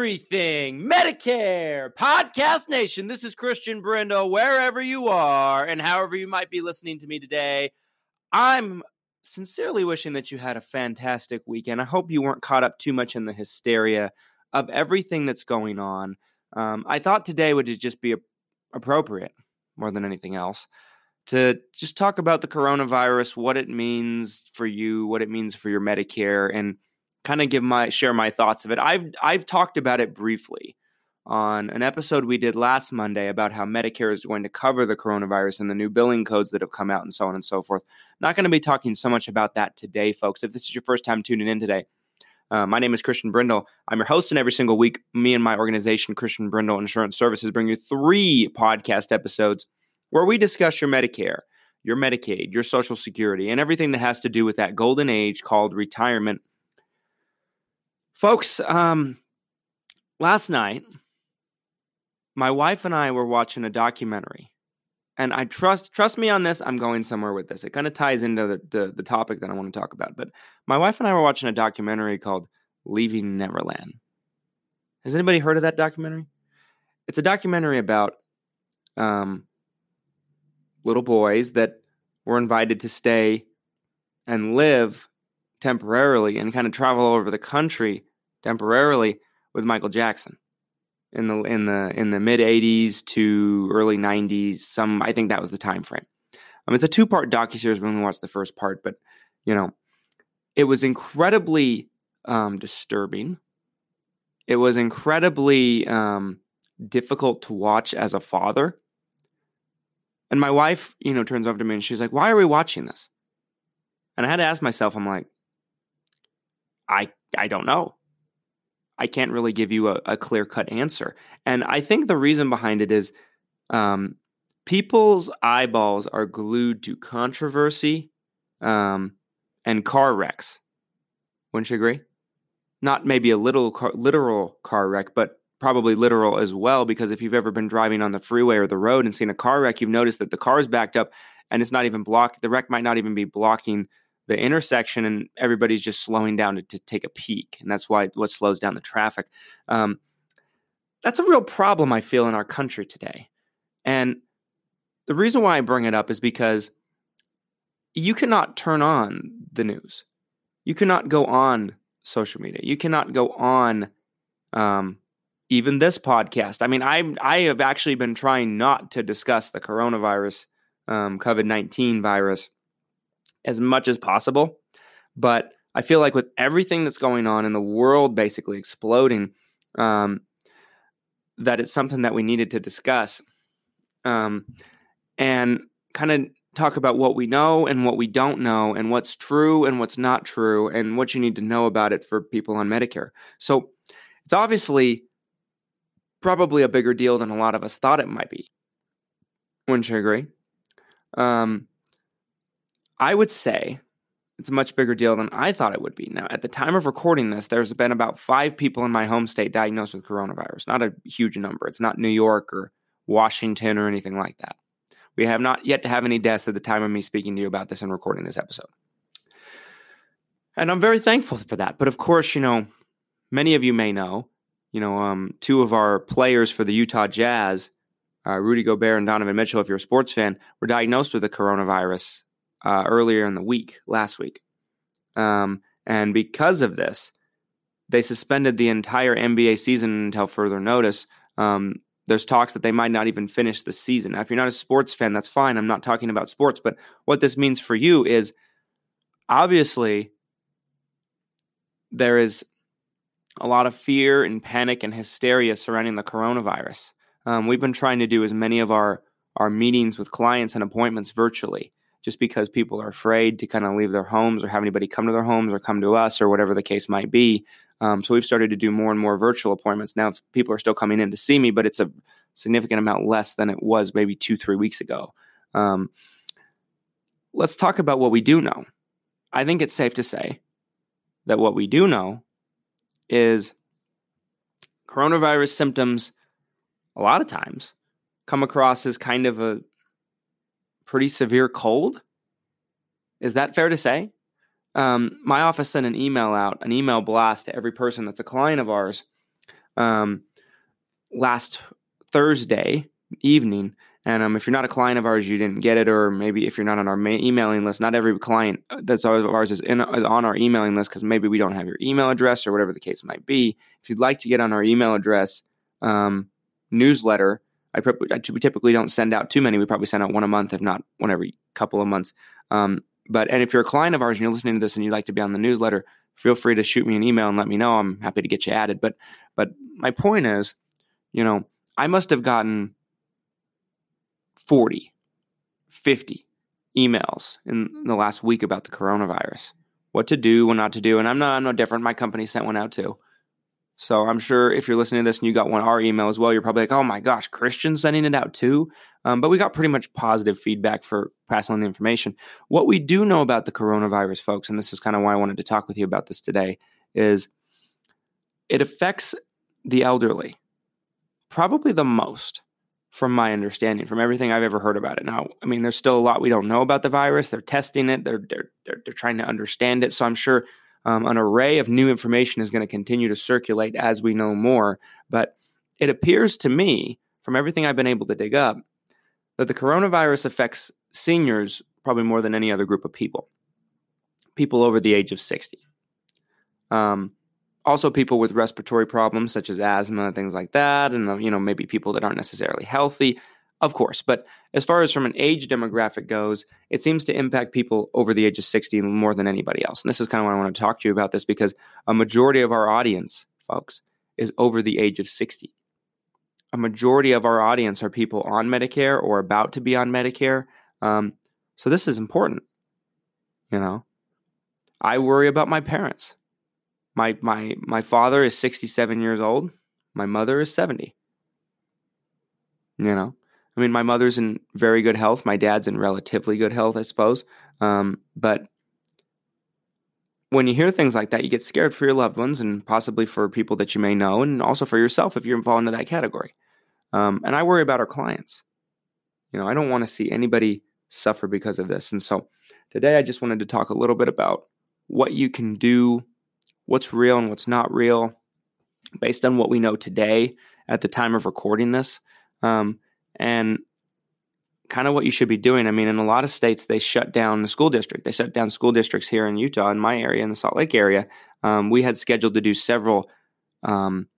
Everything Medicare Podcast Nation? This is Christian Brindle, wherever you are and however you might be listening to me today. I'm sincerely wishing that you had a fantastic weekend. I hope you weren't caught up too much in the hysteria of everything that's going on. Um, I thought today would just be appropriate more than anything else to just talk about the coronavirus, what it means for you, what it means for your Medicare, and kind of give my share my thoughts of it. I've I've talked about it briefly on an episode we did last Monday about how Medicare is going to cover the coronavirus and the new billing codes that have come out and so on and so forth. Not going to be talking so much about that today, folks. If this is your first time tuning in today, uh, my name is Christian Brindle. I'm your host, and every single week, me and my organization, Christian Brindle Insurance Services, bring you three podcast episodes where we discuss your Medicare, your Medicaid, your Social Security, and everything that has to do with that golden age called retirement Folks, um, last night, my wife and I were watching a documentary. And I trust trust me on this, I'm going somewhere with this. It kind of ties into the, the, the topic that I want to talk about. But my wife and I were watching a documentary called Leaving Neverland. Has anybody heard of that documentary? It's a documentary about um, little boys that were invited to stay and live temporarily and kind of travel all over the country temporarily with Michael Jackson in the in the in the mid 80s to early 90s some I think that was the time frame. Um, it's a two part docu series when we watched the first part, but you know, it was incredibly um, disturbing. It was incredibly um, difficult to watch as a father. And my wife, you know, turns over to me and she's like, "Why are we watching this?" And I had to ask myself, I'm like, I I don't know. I can't really give you a, a clear cut answer. And I think the reason behind it is um, people's eyeballs are glued to controversy um, and car wrecks. Wouldn't you agree? Not maybe a little car, literal car wreck, but probably literal as well. Because if you've ever been driving on the freeway or the road and seen a car wreck, you've noticed that the car is backed up and it's not even blocked. The wreck might not even be blocking the intersection and everybody's just slowing down to, to take a peek. And that's why what slows down the traffic. Um, that's a real problem I feel in our country today. And the reason why I bring it up is because you cannot turn on the news. You cannot go on social media. You cannot go on um, even this podcast. I mean, I I have actually been trying not to discuss the coronavirus, um, COVID nineteen virus, as much as possible. But I feel like with everything that's going on in the world basically exploding, um, that it's something that we needed to discuss um, and kind of talk about what we know and what we don't know and what's true and what's not true and what you need to know about it for people on Medicare. So it's obviously probably a bigger deal than a lot of us thought it might be. Wouldn't you agree? Um, I would say it's a much bigger deal than I thought it would be. Now, at the time of recording this, there's been about five people in my home state diagnosed with coronavirus. Not a huge number. It's not New York or Washington or anything like that. We have not yet to have any deaths at the time of me speaking to you about this and recording this episode. And I'm very thankful for that. But of course, you know, many of you may know, you know, um, two of our players for the Utah Jazz, uh, Rudy Gobert and Donovan Mitchell, if you're a sports fan, were diagnosed with the coronavirus uh, earlier in the week, last week. Um, and because of this, they suspended the entire NBA season until further notice. Um, there's talks that they might not even finish the season. Now, if you're not a sports fan, that's fine. I'm not talking about sports, but what this means for you is obviously there is a lot of fear and panic and hysteria surrounding the coronavirus. Um, we've been trying to do as many of our our meetings with clients and appointments virtually, just because people are afraid to kind of leave their homes or have anybody come to their homes or come to us or whatever the case might be. Um, so we've started to do more and more virtual appointments. Now people are still coming in to see me, but it's a significant amount less than it was maybe two, three weeks ago. Um, let's talk about what we do know. I think it's safe to say that what we do know is coronavirus symptoms a lot of times come across as kind of a pretty severe cold. Is that fair to say? Um, my office sent an email out, an email blast to every person that's a client of ours um, last Thursday evening and um, if you're not a client of ours, you didn't get it, or maybe if you're not on our ma- emailing list, not every client that's ours is, in, is on our emailing list because maybe we don't have your email address or whatever the case might be. If you'd like to get on our email address um, newsletter, I, I, we typically don't send out too many. We probably send out one a month, if not one every couple of months. Um, but and if you're a client of ours and you're listening to this and you'd like to be on the newsletter, feel free to shoot me an email and let me know. I'm happy to get you added. But but my point is, you know, I must have gotten 40, 50 emails in the last week about the coronavirus. What to do, what not to do. And I'm not I'm no different. My company sent one out too. So I'm sure if you're listening to this and you got one our email as well, you're probably like, oh my gosh, Christian's sending it out too. Um, but we got pretty much positive feedback for passing on the information. What we do know about the coronavirus, folks, and this is kind of why I wanted to talk with you about this today, is it affects the elderly probably the most from my understanding, from everything I've ever heard about it. Now, I mean, there's still a lot we don't know about the virus. They're testing it. They're they're they're, they're trying to understand it. So I'm sure um, an array of new information is going to continue to circulate as we know more. But it appears to me, from everything I've been able to dig up, that the coronavirus affects seniors probably more than any other group of people. People over the age of 60. Um, also people with respiratory problems such as asthma things like that and you know maybe people that aren't necessarily healthy of course but as far as from an age demographic goes it seems to impact people over the age of 60 more than anybody else and this is kind of why i want to talk to you about this because a majority of our audience folks is over the age of 60 a majority of our audience are people on medicare or about to be on medicare um, so this is important you know i worry about my parents my my my father is 67 years old. My mother is 70. You know, I mean, my mother's in very good health. My dad's in relatively good health, I suppose. Um, but when you hear things like that, you get scared for your loved ones and possibly for people that you may know, and also for yourself if you're involved into that category. Um, and I worry about our clients. You know, I don't want to see anybody suffer because of this. And so today I just wanted to talk a little bit about what you can do what's real and what's not real based on what we know today at the time of recording this. Um, and kind of what you should be doing. I mean, in a lot of states, they shut down the school district. They shut down school districts here in Utah, in my area, in the Salt Lake area. Um, we had scheduled to do several um,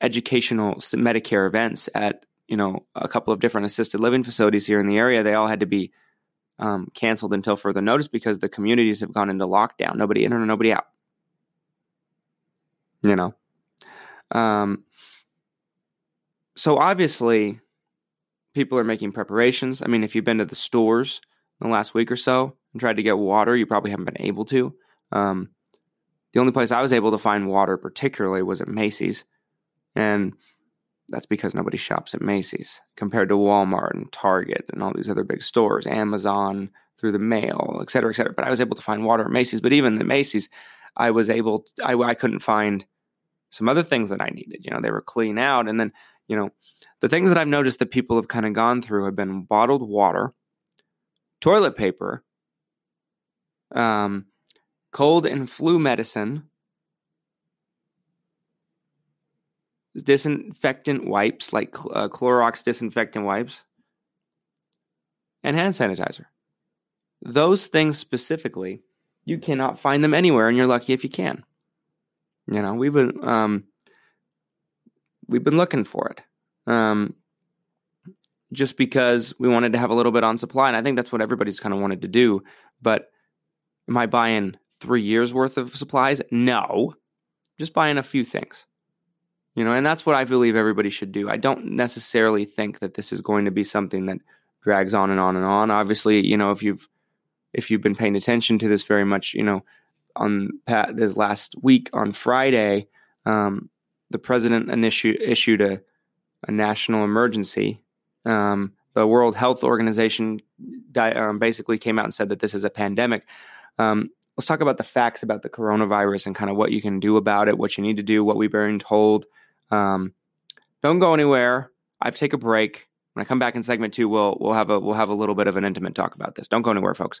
educational Medicare events at you know a couple of different assisted living facilities here in the area. They all had to be um, canceled until further notice because the communities have gone into lockdown. Nobody in or nobody out you know um, so obviously people are making preparations i mean if you've been to the stores in the last week or so and tried to get water you probably haven't been able to um, the only place i was able to find water particularly was at macy's and that's because nobody shops at macy's compared to walmart and target and all these other big stores amazon through the mail et cetera et cetera but i was able to find water at macy's but even the macy's i was able to, I, I couldn't find some other things that I needed. You know, they were clean out. And then, you know, the things that I've noticed that people have kind of gone through have been bottled water, toilet paper, um, cold and flu medicine, disinfectant wipes like uh, Clorox disinfectant wipes, and hand sanitizer. those things specifically, you cannot find them anywhere, and you're lucky if you can. You know, we've been um, we've been looking for it, um, just because we wanted to have a little bit on supply, and I think that's what everybody's kind of wanted to do. But am I buying three years worth of supplies? No, just buying a few things. You know, and that's what I believe everybody should do. I don't necessarily think that this is going to be something that drags on and on and on. Obviously, you know, if you've if you've been paying attention to this very much, you know, on Pat this last week on Friday, um, the president initiu- issued a, a national emergency. Um, the World Health Organization di- um, basically came out and said that this is a pandemic. Um, let's talk about the facts about the coronavirus and kind of what you can do about it, what you need to do, what we've been told. Um, don't go anywhere. I've take a break. When I come back in segment two, we'll we'll have a we'll have a little bit of an intimate talk about this. Don't go anywhere, folks.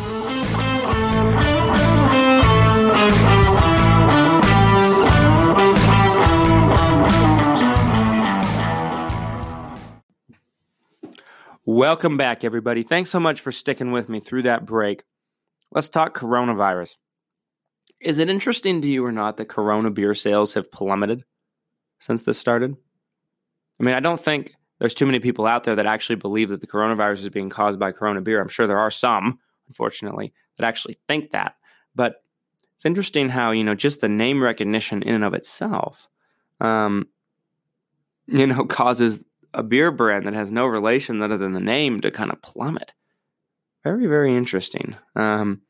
Welcome back, everybody. Thanks so much for sticking with me through that break. Let's talk coronavirus. Is it interesting to you or not that Corona beer sales have plummeted since this started? I mean, I don't think there's too many people out there that actually believe that the coronavirus is being caused by Corona beer. I'm sure there are some, unfortunately, that actually think that. But it's interesting how, you know, just the name recognition in and of itself, um, you know, causes a beer brand that has no relation other than the name to kind of plummet. Very, very interesting. Um,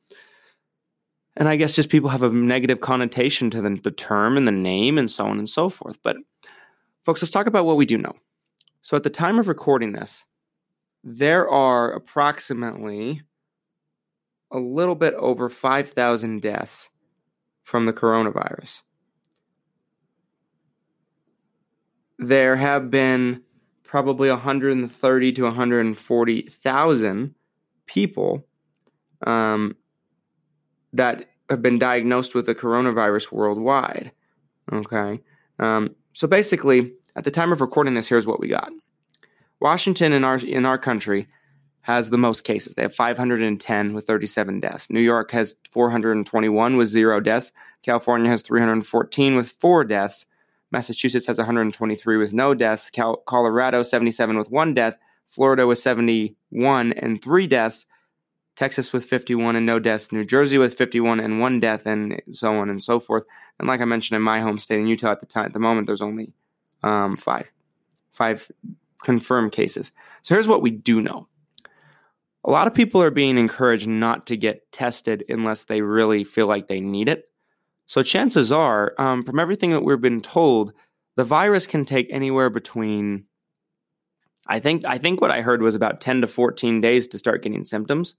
and I guess just people have a negative connotation to the, the term and the name and so on and so forth. But, folks, let's talk about what we do know. So, at the time of recording this, there are approximately a little bit over 5,000 deaths from the coronavirus. There have been probably 130 to 140,000 people um, that have been diagnosed with the coronavirus worldwide. Okay. Um, so basically, at the time of recording this, here's what we got. Washington in our in our country has the most cases. They have 510 with 37 deaths. New York has 421 with zero deaths. California has 314 with four deaths. Massachusetts has 123 with no deaths. Cal- Colorado 77 with one death. Florida with 71 and three deaths. Texas with 51 and no deaths. New Jersey with 51 and one death, and so on and so forth. And like I mentioned in my home state in Utah at the time, at the moment, there's only um, five, five confirmed cases. So here's what we do know. A lot of people are being encouraged not to get tested unless they really feel like they need it. So chances are, um, from everything that we've been told, the virus can take anywhere between. I think I think what I heard was about ten to fourteen days to start getting symptoms.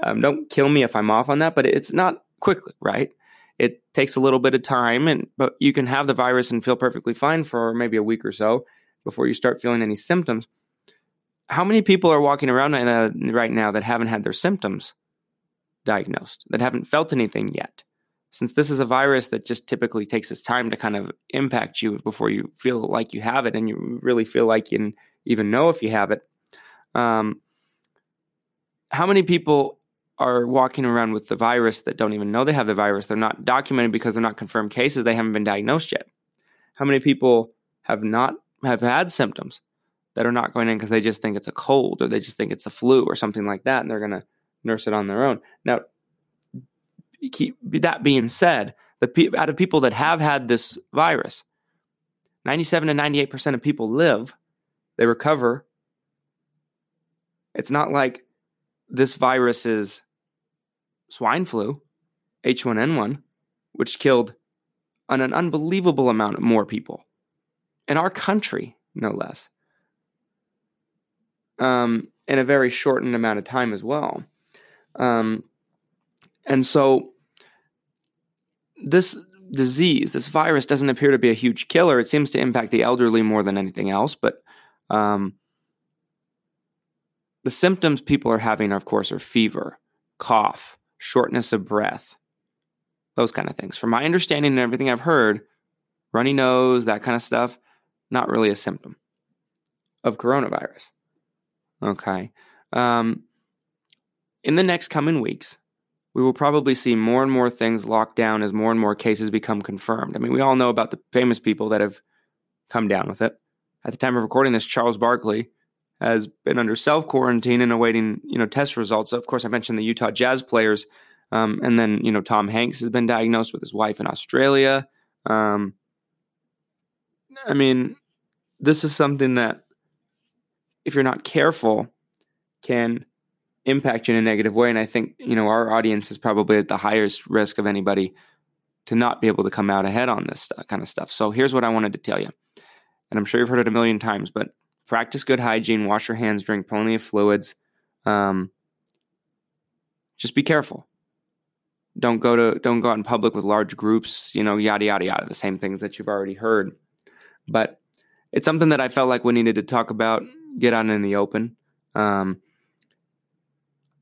Um, don't kill me if I'm off on that, but it's not quickly, right? It takes a little bit of time, and but you can have the virus and feel perfectly fine for maybe a week or so before you start feeling any symptoms. How many people are walking around right now that haven't had their symptoms diagnosed, that haven't felt anything yet? Since this is a virus that just typically takes its time to kind of impact you before you feel like you have it and you really feel like you even know if you have it. Um, how many people are walking around with the virus that don't even know they have the virus? They're not documented because they're not confirmed cases. They haven't been diagnosed yet. How many people have not have had symptoms that are not going in because they just think it's a cold or they just think it's a flu or something like that, and they're going to nurse it on their own? Now, keep, that being said, the pe- out of people that have had this virus, 97 to 98% of people live, they recover. It's not like this virus is swine flu, H1N1, which killed an, an unbelievable amount of more people in our country, no less. Um, in a very shortened amount of time as well. Um, and so this disease, this virus, doesn't appear to be a huge killer. It seems to impact the elderly more than anything else. But um, the symptoms people are having, of course, are fever, cough, shortness of breath, those kind of things. From my understanding and everything I've heard, runny nose, that kind of stuff, not really a symptom of coronavirus. Okay. Um, in the next coming weeks, we will probably see more and more things locked down as more and more cases become confirmed. I mean, we all know about the famous people that have come down with it. At the time of recording this, Charles Barkley has been under self quarantine and awaiting, you know, test results. So of course, I mentioned the Utah Jazz players, um, and then you know Tom Hanks has been diagnosed with his wife in Australia. Um, I mean, this is something that, if you're not careful, can impact you in a negative way. And I think, you know, our audience is probably at the highest risk of anybody to not be able to come out ahead on this kind of stuff. So here's what I wanted to tell you. And I'm sure you've heard it a million times, but practice good hygiene, wash your hands, drink plenty of fluids. Um, just be careful. Don't go to don't go out in public with large groups, you know, yada yada yada, the same things that you've already heard. But it's something that I felt like we needed to talk about, get out in the open. Um,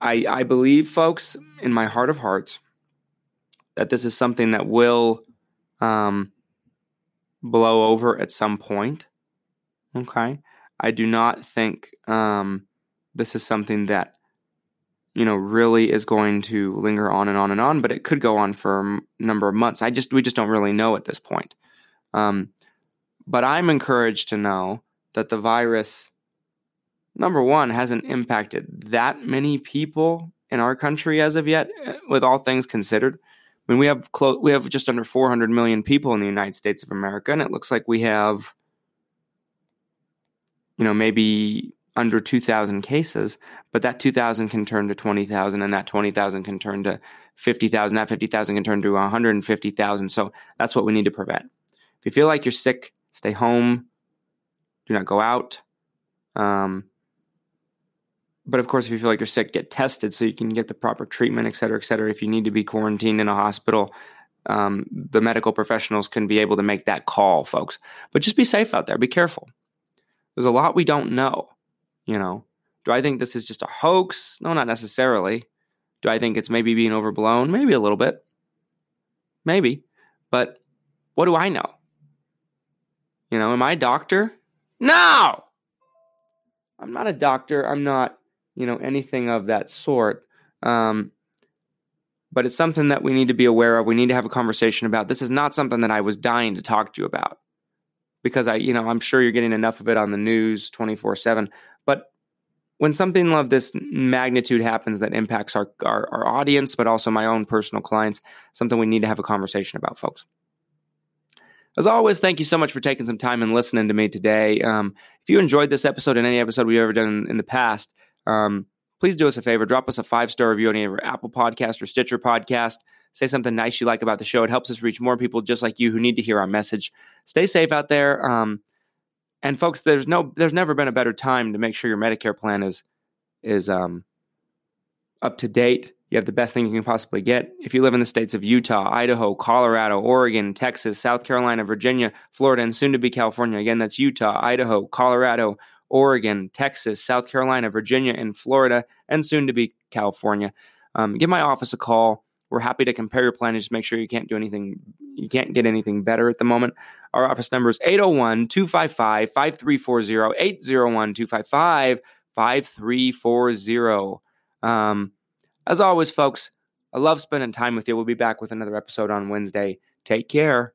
I, I believe, folks, in my heart of hearts, that this is something that will um, blow over at some point. Okay. I do not think um, this is something that, you know, really is going to linger on and on and on, but it could go on for a number of months. I just, we just don't really know at this point. Um, but I'm encouraged to know that the virus number one, hasn't impacted that many people in our country as of yet, eh, with all things considered. I mean, we have close, we have just under 400 million people in the United States of America, and it looks like we have, you know, maybe under 2,000 cases, but that 2,000 can turn to 20,000, and that 20,000 can turn to 50,000. That 50,000 can turn to 150,000. So that's what we need to prevent. If you feel like you're sick, stay home. Do not go out. Um, but of course, if you feel like you're sick, get tested so you can get the proper treatment, et cetera, et cetera. If you need to be quarantined in a hospital, um, the medical professionals can be able to make that call, folks. But just be safe out there. Be careful. There's a lot we don't know. You know, do I think this is just a hoax? No, not necessarily. Do I think it's maybe being overblown? Maybe a little bit. Maybe. But what do I know? You know, am I a doctor? No! I'm not a doctor. I'm not you know, anything of that sort. Um, but it's something that we need to be aware of. We need to have a conversation about. This is not something that I was dying to talk to you about because I, you know, I'm sure you're getting enough of it on the news 24 7. But when something of this magnitude happens that impacts our, our, our audience, but also my own personal clients, something we need to have a conversation about, folks. As always, thank you so much for taking some time and listening to me today. Um, if you enjoyed this episode and any episode we've ever done in, in the past, um, please do us a favor. Drop us a five star review on our Apple Podcast or Stitcher Podcast. Say something nice you like about the show. It helps us reach more people just like you who need to hear our message. Stay safe out there. Um, and folks, there's no, there's never been a better time to make sure your Medicare plan is is um, up to date. You have the best thing you can possibly get. If you live in the states of Utah, Idaho, Colorado, Oregon, Texas, South Carolina, Virginia, Florida, and soon to be California. Again, that's Utah, Idaho, Colorado, Oregon, Texas, South Carolina, Virginia, and Florida, and soon to be California. Um, give my office a call. We're happy to compare your plan and just make sure you can't do anything, you can't get anything better at the moment. Our office number is 801 255 5340, 801 255 5340. Um, as always, folks, I love spending time with you. We'll be back with another episode on Wednesday. Take care.